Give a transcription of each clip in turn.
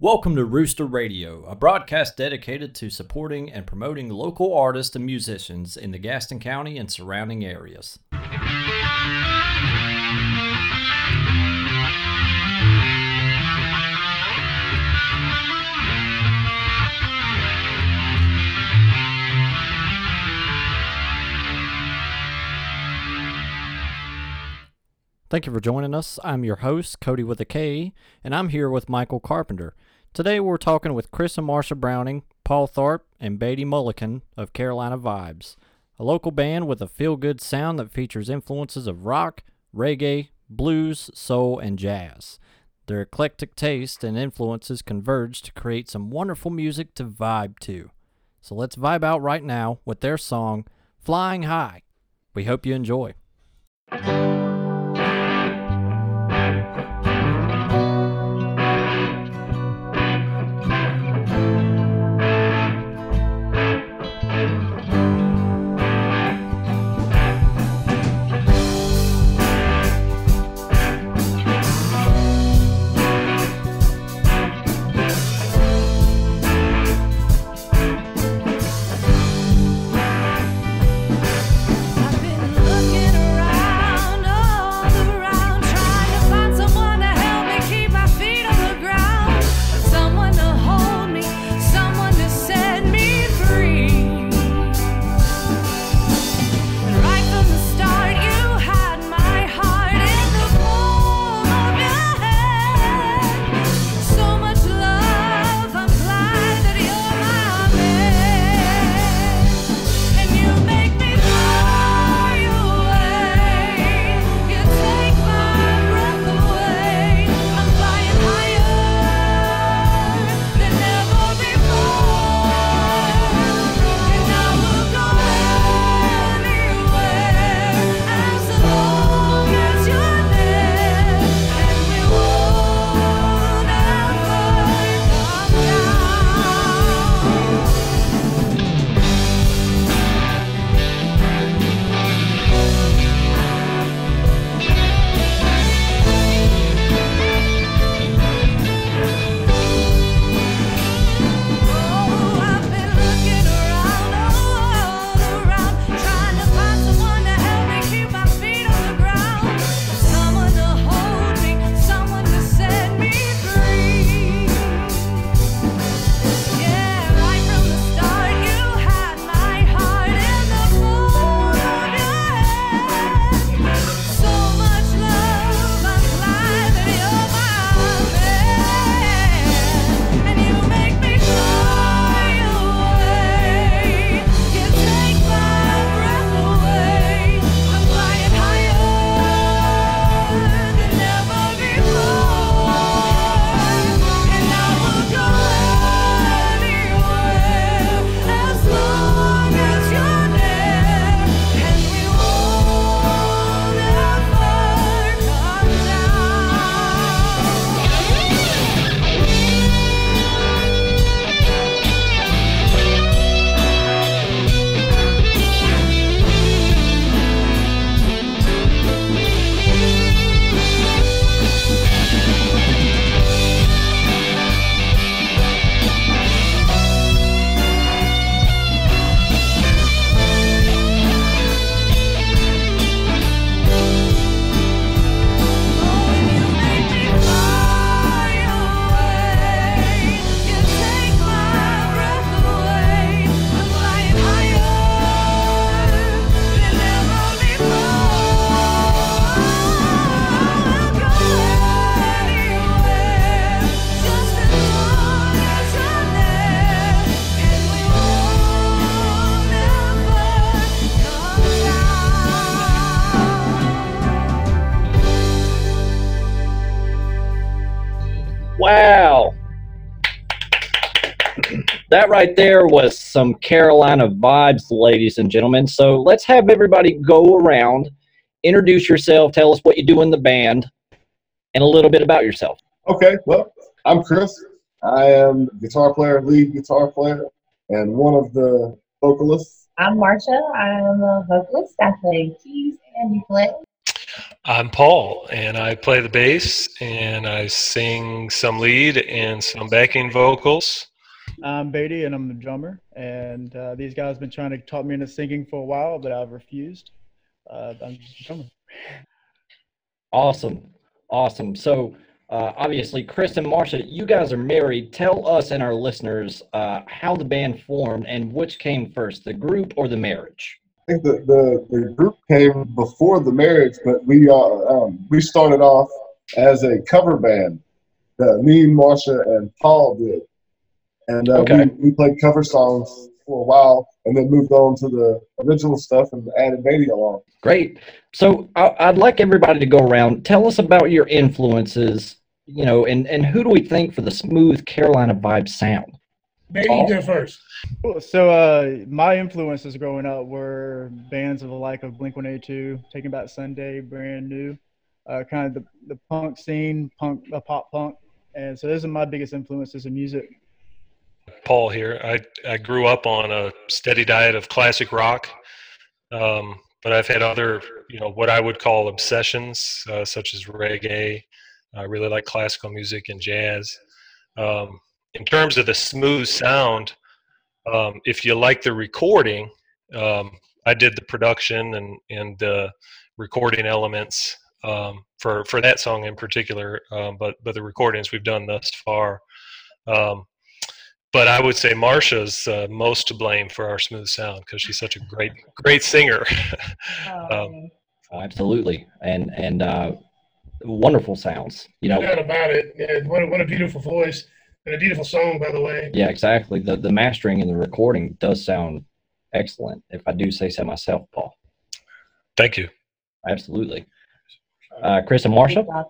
Welcome to Rooster Radio, a broadcast dedicated to supporting and promoting local artists and musicians in the Gaston County and surrounding areas. Thank you for joining us. I'm your host, Cody with a K, and I'm here with Michael Carpenter. Today we're talking with Chris and Marsha Browning, Paul Tharp, and Beatty Mulliken of Carolina Vibes, a local band with a feel good sound that features influences of rock, reggae, blues, soul, and jazz. Their eclectic taste and influences converge to create some wonderful music to vibe to. So let's vibe out right now with their song, Flying High. We hope you enjoy. That right there was some Carolina vibes, ladies and gentlemen. So let's have everybody go around, introduce yourself, tell us what you do in the band, and a little bit about yourself. Okay, well, I'm Chris. I am guitar player, lead guitar player, and one of the vocalists. I'm Marsha. I'm a vocalist. I play keys and ukulele. I'm Paul, and I play the bass, and I sing some lead and some backing vocals. I'm Beatty, and I'm the drummer. And uh, these guys have been trying to talk me into singing for a while, but I've refused. Uh, I'm just a drummer. Awesome. Awesome. So, uh, obviously, Chris and Marsha, you guys are married. Tell us and our listeners uh, how the band formed and which came first, the group or the marriage. I think the, the, the group came before the marriage, but we uh, um, we started off as a cover band. that me, Marsha, and Paul did, and uh, Okay. we, we played cover songs for a while, and then moved on to the original stuff and added Beatty along. Great. So, I, I'd like everybody to go around. Tell us about your influences, you know, and, and who do we think for the smooth Carolina vibe sound? Maybe you go first. So uh, my influences growing up were bands of the like of Blink 182, Taking Back Sunday, Brand New, uh, kind of the, the punk scene, punk, uh, pop punk. And so those are my biggest influences in music. Paul here. I, I grew up on a steady diet of classic rock, um, but I've had other, you know, what I would call obsessions, uh, such as reggae. I really like classical music and jazz. Um, in terms of the smooth sound, um, if you like the recording, um, I did the production and and the recording elements um, for for that song in particular. Um, but but the recordings we've done thus far. Um, but I would say Marsha's uh, most to blame for our smooth sound because she's such a great great singer. um, Oh, absolutely. And, and, uh, wonderful sounds, you No know. doubt about it. Yeah, what, a, what a beautiful voice and a beautiful song, by the way. Yeah, exactly. The, the mastering and the recording does sound excellent, if I do say so myself, Paul. Thank you. Absolutely. Uh, Chris and Marsha? All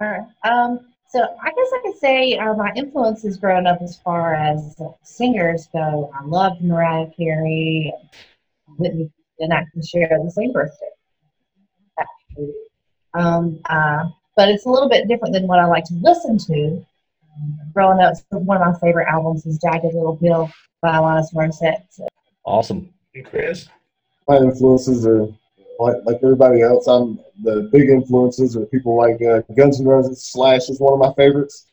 right. Um, so I guess I could say uh, my influences growing up as far as singers go, I loved Mariah Carey, Whitney, and I can share the same birthday. Um, uh, but it's a little bit different than what I like to listen to. Um, growing up, one of my favorite albums is Jagged Little Pill by Alanis Morissette. So Awesome. And Chris, My influences are like, like everybody else. I'm the big influences are people like uh, Guns N' Roses. Slash is one of my favorites,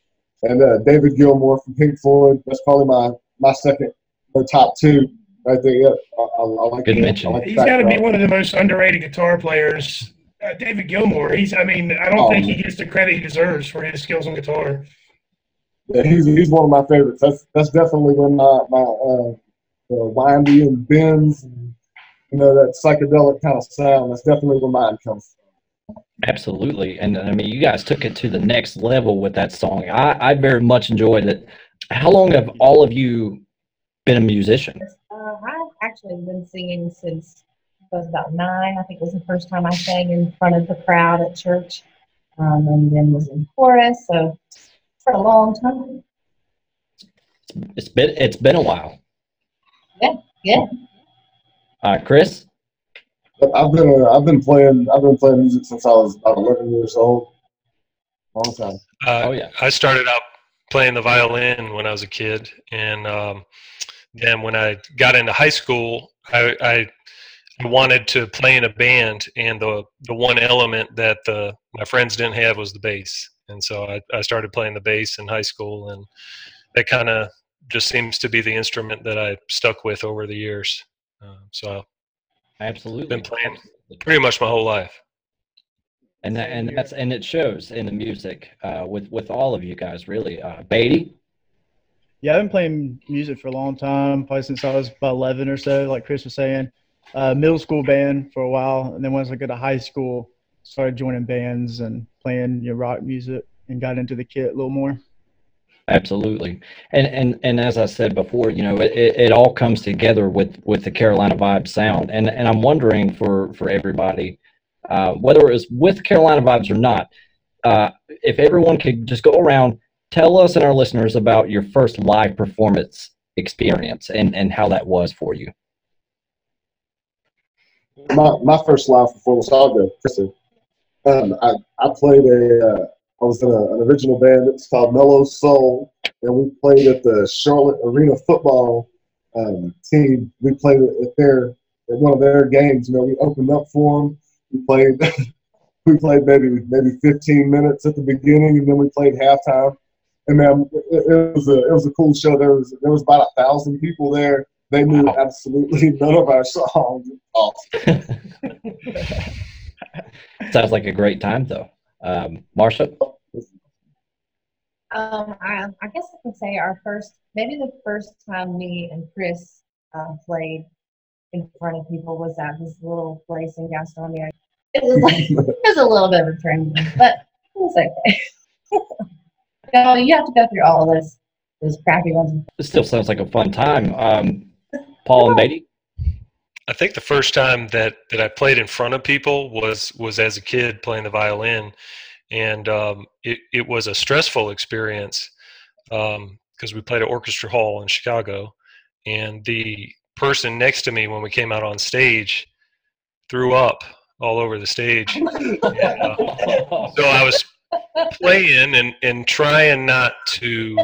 and uh, David Gilmour from Pink Floyd. That's probably my my second or top two right there. Yeah, I, I, I like Good the- mention. Like he's got to be one of the most underrated guitar players. Uh, David Gilmour. He's. I mean, I don't Oh. think he gets the credit he deserves for his skills on guitar. Yeah, he's he's one of my favorites. That's that's definitely when my my uh, the windy and bends and you know that psychedelic kind of sound. That's definitely where mine comes. from. Absolutely. And I mean, you guys took it to the next level with that song. I, I very much enjoyed it. How long have all of you been a musician? Uh, I've actually been singing since I was about nine. I think it was the first time I sang in front of the crowd at church, um, and then was in chorus. So for a long time. It's been it's been a while. Yeah, yeah. Uh, Chris? I've been uh, I've been playing I've been playing music since I was about 11 years old. Long time. Uh, Oh, yeah. I started out playing the violin when I was a kid, and um, then when I got into high school, I, I I wanted to play in a band, and the the one element that the my friends didn't have was the bass, and so I, I started playing the bass in high school, and that kind of just seems to be the instrument that I stuck with over the years. Uh, so I Absolutely. Been playing. pretty much my whole life. And that, and that's and it shows in the music uh, with with all of you guys really. Uh, Beatty, Yeah, I've been playing music for a long time, probably since I was about 11 or so, like Chris was saying. Uh, middle school band for a while, and then once I got to high school, started joining bands and playing you know, rock music and got into the kit a little more. Absolutely. And and and as I said before, you know, it, it, all comes together with with the Carolina Vibe sound. And and I'm wondering for for everybody, uh, whether it was with Carolina Vibes or not, uh, if everyone could just go around, tell us and our listeners about your first live performance experience and and how that was for you. My my first live performance, I'll go. Um, I I played a uh, I was in a, an original band. It's called Mellow Soul, and we played at the Charlotte Arena football um, team. We played at their at one of their games. You know, we opened up for them. we played we played maybe maybe 15 minutes at the beginning, and then we played halftime. And then it, it was a it was a cool show. There was there was about a thousand people there. They knew Wow. absolutely none of our songs. Awesome. Sounds like a great time, though. Um, Marsha? Um, I, I guess I could say our first, maybe the first time me and Chris uh, played in front of people was at this little place in Gastonia. It was like it was a little bit of a training, but it was okay. no, you have to go through all of this, those crappy ones. It still sounds like a fun time. Um, Paul and Beatty? I think the first time that, that I played in front of people was was as a kid playing the violin, and um, it it was a stressful experience because we played at Orchestra Hall in Chicago, and the person next to me when we came out on stage threw up all over the stage. And, uh, so I was playing and, and trying not to you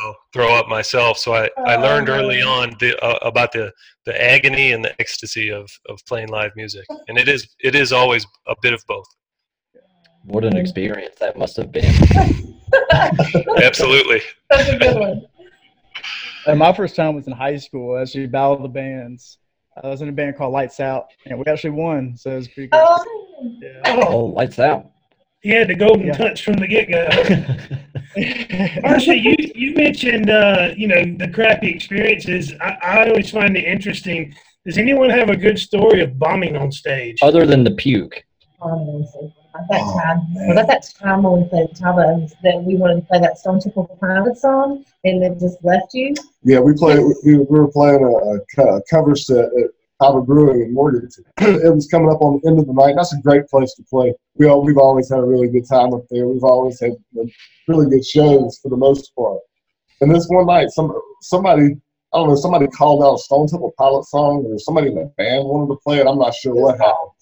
know, throw up myself. So I, I learned early on the, uh, about the, the agony and the ecstasy of, of playing live music. And it is it is always a bit of both. What an experience that must have been. Absolutely. That's a good one. And my first time was in high school, actually Battle of the Bands. I was in a band called Lights Out, and we actually won, so it was pretty good. Oh, Yeah. Oh, lights out. He had the golden Yeah. touch from the get go. Marsha, you, you mentioned uh, you know the crappy experiences. I, I always find it interesting. Does anyone have a good story of bombing on stage? Other than the puke. honestly. At that oh, time, was that that time when we played Catawba that we wanted to play that Stone Temple Pilots song and it just left you? Yeah, we played. We, we were playing a, a cover set at Harbor Brewing in Morganton. it was coming up on the end of the night. That's a great place to play. We all, we've always had a really good time up there. We've always had really good shows for the most part. And this one night, some somebody I don't know somebody called out a Stone Temple Pilot song, or somebody in the band wanted to play it. I'm not sure what happened.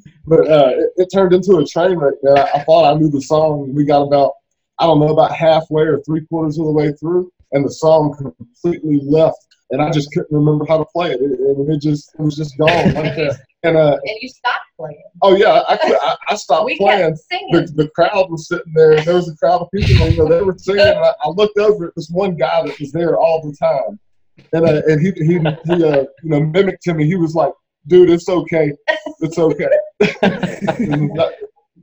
but uh, it, it turned into a train wreck. Man. I, I thought I knew the song. We got about I don't know about halfway or three quarters of the way through, and the song completely left, and I just couldn't remember how to play it. it and it just it was just gone like that. And uh, And you stopped playing. oh yeah, I, quit- I, I stopped we playing. kept singing. The, the crowd was sitting there, and there was a crowd of people, and you know, they were singing. And I, I looked over at this one guy that was there all the time, and uh, and he he, he uh, you know mimicked him, and he was like, "Dude, it's okay, it's okay."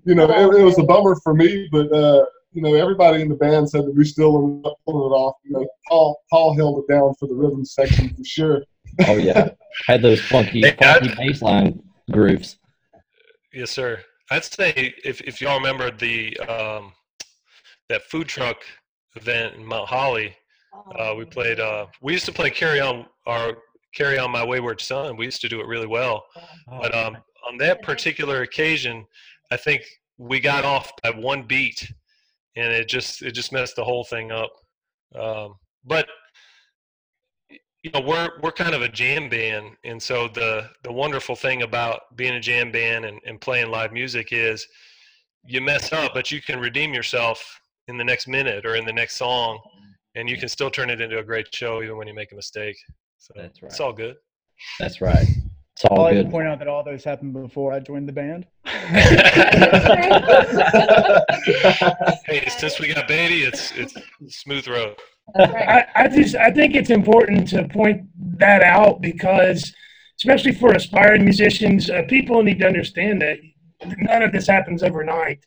You know, it, it was a bummer for me, but uh, you know, everybody in the band said that we still ended up pulling it off. You know, Paul Paul held it down for the rhythm section for sure. Oh, yeah. Had those funky, Hey, funky I- bass line grooves. Yes, sir. I'd say if, if y'all remember the um, that food truck event in Mount Holly, uh, we played. Uh, we used to play "Carry On" our "Carry On My Wayward Son." We used to do it really well. But um, on that particular occasion, I think we got off by one beat, and it just it just messed the whole thing up. Um, but you know, we're we're kind of a jam band, and so the the wonderful thing about being a jam band and, and playing live music is you mess up, but you can redeem yourself in the next minute or in the next song, and you can still turn it into a great show even when you make a mistake. So That's right. it's all good. That's right. It's I all like to good. point out that all those happened before I joined the band. Hey, since we got Beatty, it's it's smooth road. Right. I, I just I think it's important to point that out because, especially for aspiring musicians, uh, people need to understand that none of this happens overnight.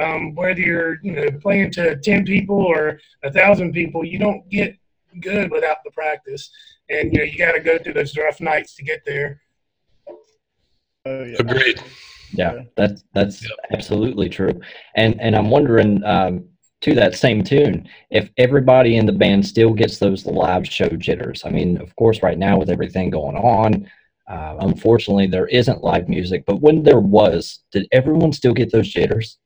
Um, whether you're you know playing to ten people or a thousand people, you don't get good without the practice, and you know you got to go through those rough nights to get there. Oh, yeah. Agreed. Yeah, that's that's Yep. absolutely true. And and I'm wondering um, to that same tune, if everybody in the band still gets those live show jitters. I mean, of course, right now with everything going on, uh, unfortunately, there isn't live music. But when there was, did everyone still get those jitters?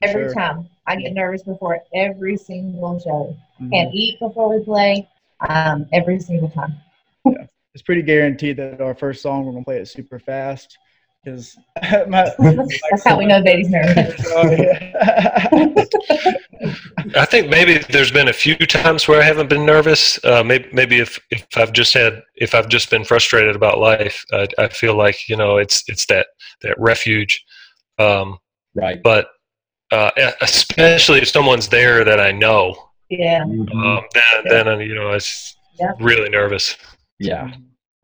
Every Sure. time. I get nervous before every single show. Mhm. Can't eat before we play. Um, every single time. yeah. It's pretty guaranteed that our first song we're gonna play it super fast because my That's how we know Beatty's nervous. Oh. I think maybe there's been a few times where I haven't been nervous. Uh, maybe maybe if, if I've just had if I've just been frustrated about life, I, I feel like you know it's it's that that refuge. Um, Right. but uh, especially if someone's there that I know, Yeah. Mhm. um, then then uh, you know it's Yeah. really nervous. Yeah.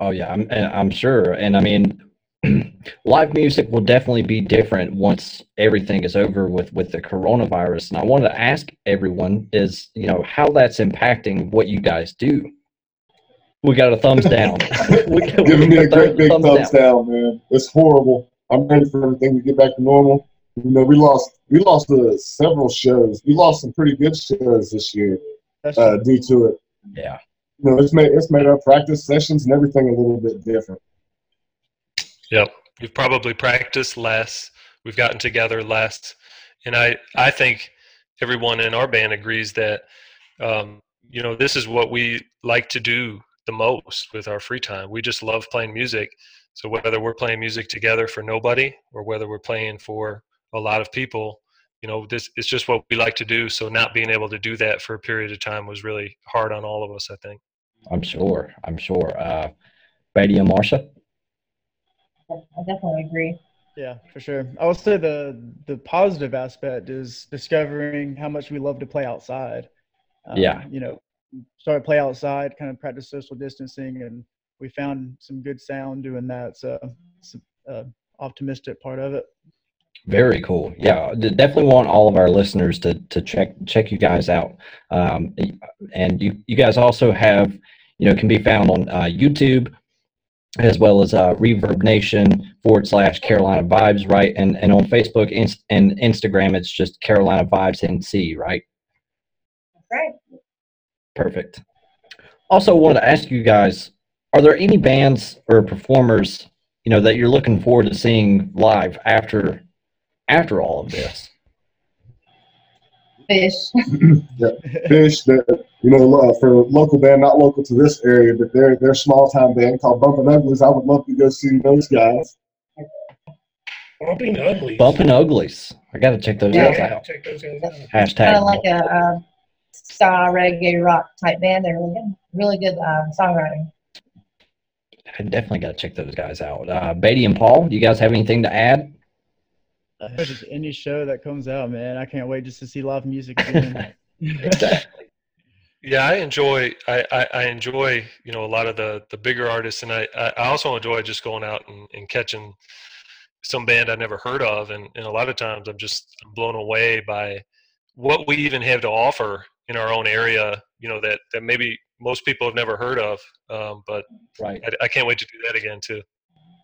Oh yeah, I'm I'm sure. And I mean, live music will definitely be different once everything is over with with the coronavirus. And I wanted to ask everyone is, you know, how that's impacting what you guys do. We got a thumbs down. we, we Giving me got a great big thumbs thumbs down, man. It's horrible. I'm ready for everything to get back to normal. You know, we lost we lost uh, several shows. We lost some pretty good shows this year uh, due to it. Yeah. You know, it's made it's made our practice sessions and everything a little bit different. Yep. We've probably practiced less. We've gotten together less. And I, I think everyone in our band agrees that, um, you know, this is what we like to do the most with our free time. We just love playing music. So whether we're playing music together for nobody or whether we're playing for a lot of people, you know, this is just what we like to do. So not being able to do that for a period of time was really hard on all of us, I think. I'm sure. I'm sure. Uh Beatty and Marsha. I definitely agree. Yeah, for sure. I would say the the positive aspect is discovering how much we love to play outside. Um, Yeah. You know, started to play outside, kind of practice social distancing, and we found some good sound doing that. So it's a optimistic part of it. Very cool. Yeah, definitely want all of our listeners to to check check you guys out. Um, and you you guys also have you know can be found on uh, YouTube as well as uh, Reverb Nation forward slash Carolina Vibes, right? And and on Facebook and Instagram, it's just Carolina Vibes NC, right? That's right. Perfect. Also, wanted to ask you guys: Are there any bands or performers you know that you're looking forward to seeing live after after all of this? Phish. yeah, Phish that you know uh, for a local band, not local to this area, but they're they're small time band called Bumpin' Uglies. I would love to go see those guys. Bumping ugly. Bumping Uglies. I got to check those Yeah. guys Yeah, out. check those guys out. Hashtag. kind of like a um, ska reggae rock type band. They're really good, really good um, songwriting. I definitely got to check those guys out. Uh, Beatty and Paul, do you guys have anything to add? Uh, just any show that comes out, man. I can't wait just to see live music again. Exactly. Yeah, I enjoy I, I, I enjoy you know a lot of the the bigger artists, and I I I also enjoy just going out and, and catching some band I never heard of, and, and a lot of times I'm just blown away by what we even have to offer in our own area. You know that that maybe most people have never heard of, um, but Right. I, I can't wait to do that again too.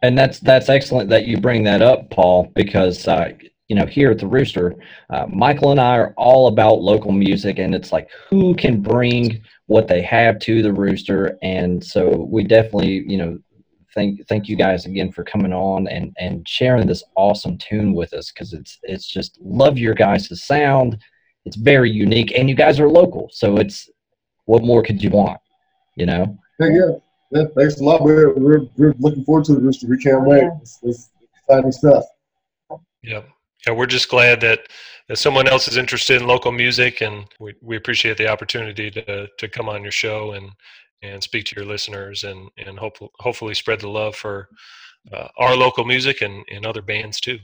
And that's that's excellent that you bring that up, Paul, because uh, you know here at the Rooster, uh, Michael and I are all about local music, and it's like who can bring what they have to the Rooster, and so we definitely you know thank thank you guys again for coming on and and sharing this awesome tune with us because it's it's just love your guys' sound. It's very unique, and you guys are local, so it's what more could you want, you know? Yeah, yeah, yeah. Thanks a lot. We're we're, we're looking forward to the Rooster. We can't wait. It's, it's exciting stuff. Yeah, yeah, we're just glad that that someone else is interested in local music, and we, we appreciate the opportunity to to come on your show and and speak to your listeners and and hopefully hopefully spread the love for uh, our local music and and other bands too.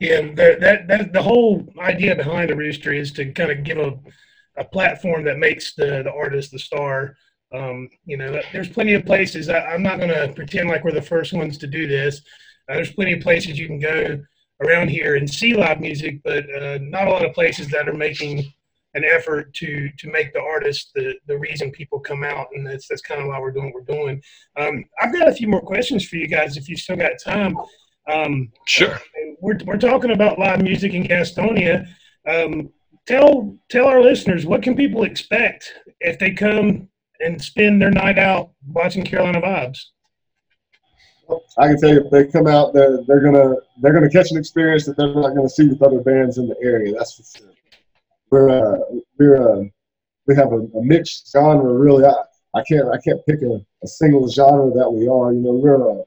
Yeah, that, that that the whole idea behind the rooster is to kind of give a a platform that makes the the artist the star. Um, you know, there's plenty of places. I, I'm not going to pretend like we're the first ones to do this. Uh, there's plenty of places you can go around here and see live music, but uh, not a lot of places that are making an effort to to make the artist the the reason people come out, and that's that's kind of why we're doing what we're doing. Um, I've got a few more questions for you guys if you've still got time. Um, Sure. we're, we're talking about live music in Gastonia. Um, tell tell our listeners what can people expect if they come and spend their night out watching Carolina Vibes. I can tell you if they come out, they're they're gonna they're gonna catch an experience that they're not gonna see with other bands in the area. That's for sure. We're uh, we're uh, we have a, a mixed genre. Really, I, I can't I can't pick a, a single genre that we are. You know, we're a,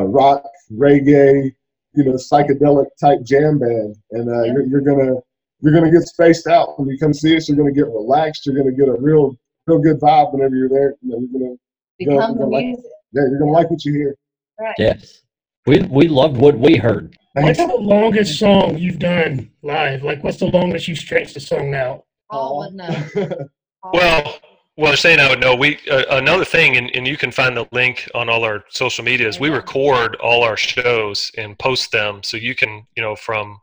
a rock, reggae, you know, psychedelic type jam band, and uh, Yeah. you're, you're gonna you're gonna get spaced out when you come see us. You're gonna get relaxed. You're gonna get a real real good vibe whenever you're there. You know, you're gonna Become Yeah, the like- music. yeah, you're gonna like what you hear. Right. Yes. We we loved what we heard. What's the longest song you've done live? Like, what's the longest you stretched a song out? Paul would know. Paul- Well, well, Shane, I would know. We uh, another thing, and, and you can find the link on all our social medias. We record all our shows and post them, so you can, you know, from.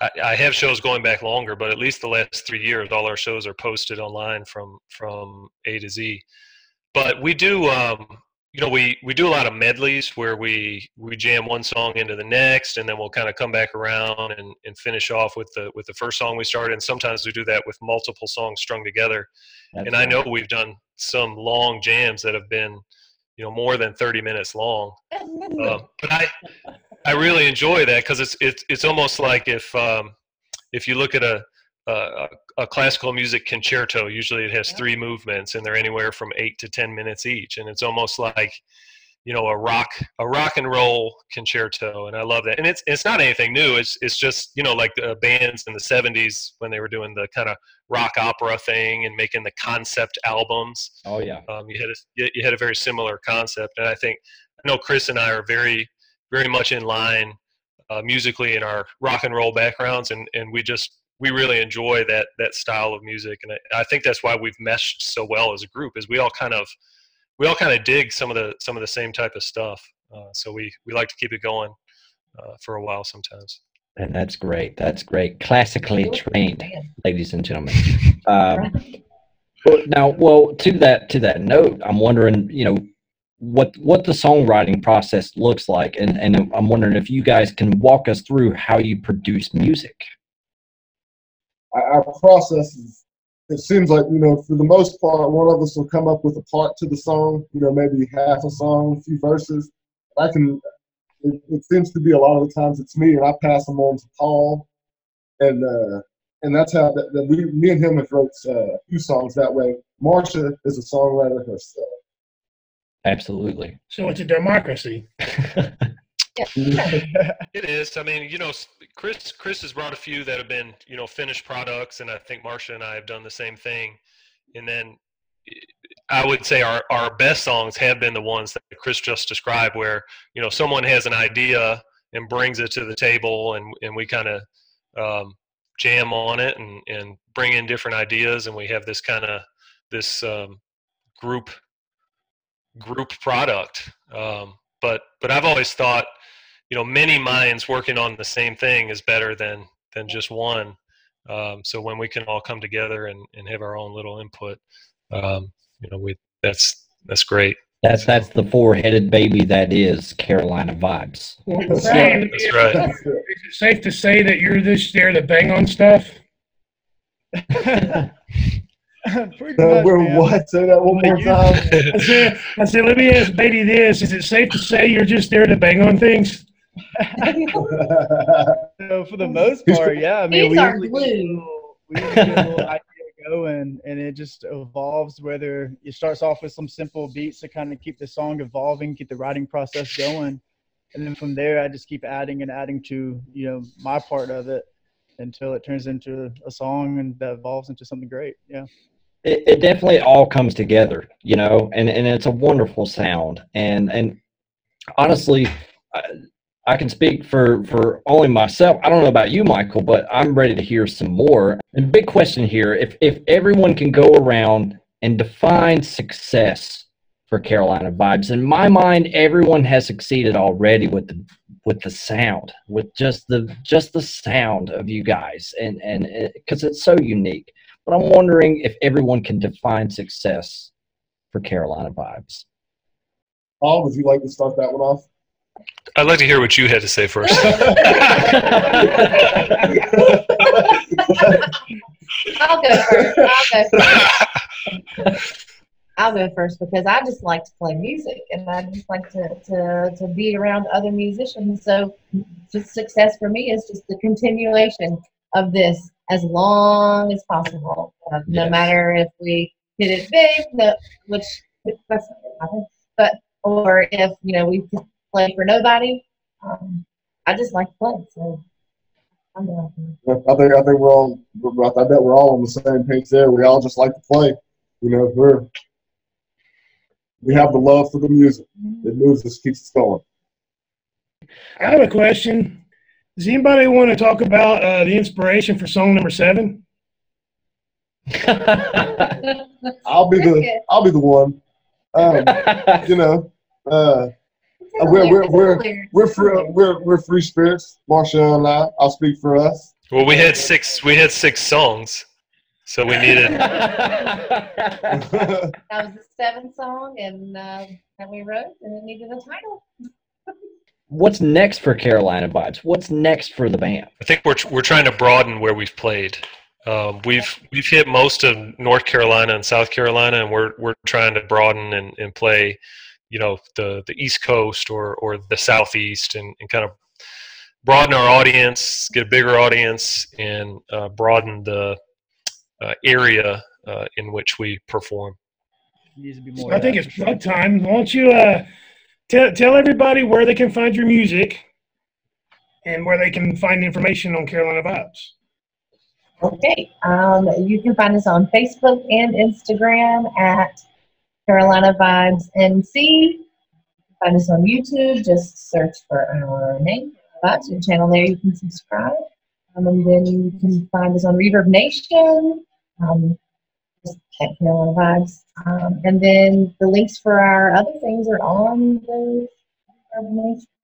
I, I have shows going back longer, but at least the last three years, all our shows are posted online from from A to Z. But we do, um, you know, we we do a lot of medleys where we we jam one song into the next, and then we'll kind of come back around and, and finish off with the with the first song we started. And sometimes we do that with multiple songs strung together That's and I know we've done some long jams that have been, you know, more than 30 minutes long. Um, but I, I really enjoy that because it's it's it's almost like if um, if you look at a, a a classical music concerto, usually it has Yeah. three movements and they're anywhere from eight to 10 minutes each, and it's almost like you know a rock a rock and roll concerto. And i love that. And it's it's not anything new. It's it's just you know like the bands in the 70s when they were doing the kind of rock opera thing and making the concept albums. Oh yeah. um, you had a you you had a very similar concept. And i think i know chris and i are very very much in line uh, musically in our rock and roll backgrounds and and we just we really enjoy that that style of music and I, I think that's why we've meshed so well as a group is we all kind of we all kind of dig some of the some of the same type of stuff uh, so we we like to keep it going uh, for a while sometimes And that's great. That's great. Classically trained, ladies and gentlemen. Um, now, well, to that to that note, I'm wondering, you know, what what the songwriting process looks like, and and I'm wondering if you guys can walk us through how you produce music. our process is it seems like you know for the most part one of us will come up with a part to the song you know maybe half a song a few verses. I can it, it seems to be a lot of the times it's me and i pass them on to paul. And uh and that's how that, that we me and him have wrote uh, a few songs that way. Marsha is a songwriter herself Absolutely. So it's a democracy. It is. I mean, you know, Chris Chris has brought a few that have been, you know, finished products, and I think Marsha and I have done the same thing. And then I would say our, our best songs have been the ones that Chris just described, where you know someone has an idea and brings it to the table, and and we kind of um, jam on it and and bring in different ideas, and we have this kind of this um, group group product. Um, but but I've always thought you know many minds working on the same thing is better than than just one um, so when we can all come together and, and have our own little input um, you know we that's that's great That's that's the four-headed baby that is Carolina vibes. That's Right. that's right Is it safe to say that you're just there to bang on stuff? Pretty Uh, much, we're man. what say that one more time I said, I said, let me ask Beatty this. Is it safe to say you're just there to bang on things? So for the most part, yeah. I mean, He's we our usually, get a glue. little, we usually get a little idea going, and it just evolves. Whether it starts off with some simple beats to kind of keep the song evolving, keep the writing process going, and then from there, I just keep adding and adding to you know my part of it until it turns into a song and that evolves into something great. Yeah. It, it definitely all comes together, you know, and, and it's a wonderful sound. And and honestly, I, I can speak for for only myself. I don't know about you, Michael, but I'm ready to hear some more. And big question here: if if everyone can go around and define success for Carolina vibes, in my mind, everyone has succeeded already with the with the sound, with just the just the sound of you guys, and and eh, because it's so unique but I'm wondering if everyone can define success for Carolina vibes. paul would you like to start that one off i'd like to hear what you had to say first I'll go first. I'll go first. I'll go first because I just like to play music and I just like to, to, to be around other musicians. So just success for me is just the continuation of this as long as possible. Uh, no matter if we hit it big, no, which that's not gonna happen, but or if you know we play for nobody. Um, I just like to play. So I'm I think I think we're all I bet we're all on the same page there. We all just like to play. You know, we're we have the love for the music. It moves us, keeps us going. I have a question. Does anybody want to talk about uh, the inspiration for song number seven? I'll be the I'll be the one. Um, you know, uh, we're we're we're we're free, we're we're free spirits. Marsha and I. I'll speak for us. Well, we had six. We had six songs, so we needed. That was the seventh song, and uh, that we wrote, and it needed a title. What's next for Carolina Vibes? What's next for the band? I think we're we're trying to broaden where we've played. Um, we've we've hit most of North Carolina and South Carolina, and we're we're trying to broaden and, and play, you know, the the East Coast or or the Southeast, and, and kind of broaden our audience, get a bigger audience, and uh, broaden the uh, area uh, in which we perform. Needs to be more. I think it's for plug time. Why don't you uh, tell tell everybody where they can find your music and where they can find information on Carolina Vibes? Okay, um, you can find us on Facebook and Instagram at Carolina Vibes NC. Find us on YouTube. Just search for our name, Vibes, your channel there. You can subscribe, um, and then you can find us on Reverb Nation. Um, just at Vibes, um, and then the links for our other things are on the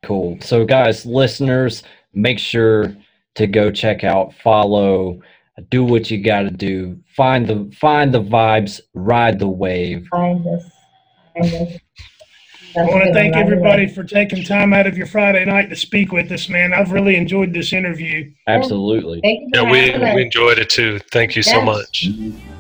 Cool. So, guys, listeners, make sure to go check out, follow, do what you got to do. Find the find the vibes, ride the wave. Find us. Find us. I want to thank everybody for taking time out of your Friday night to speak with us, man. I've really enjoyed this interview. Absolutely. Thank you Yeah, we we enjoyed it too. Thank you so Yes. much. Mhm.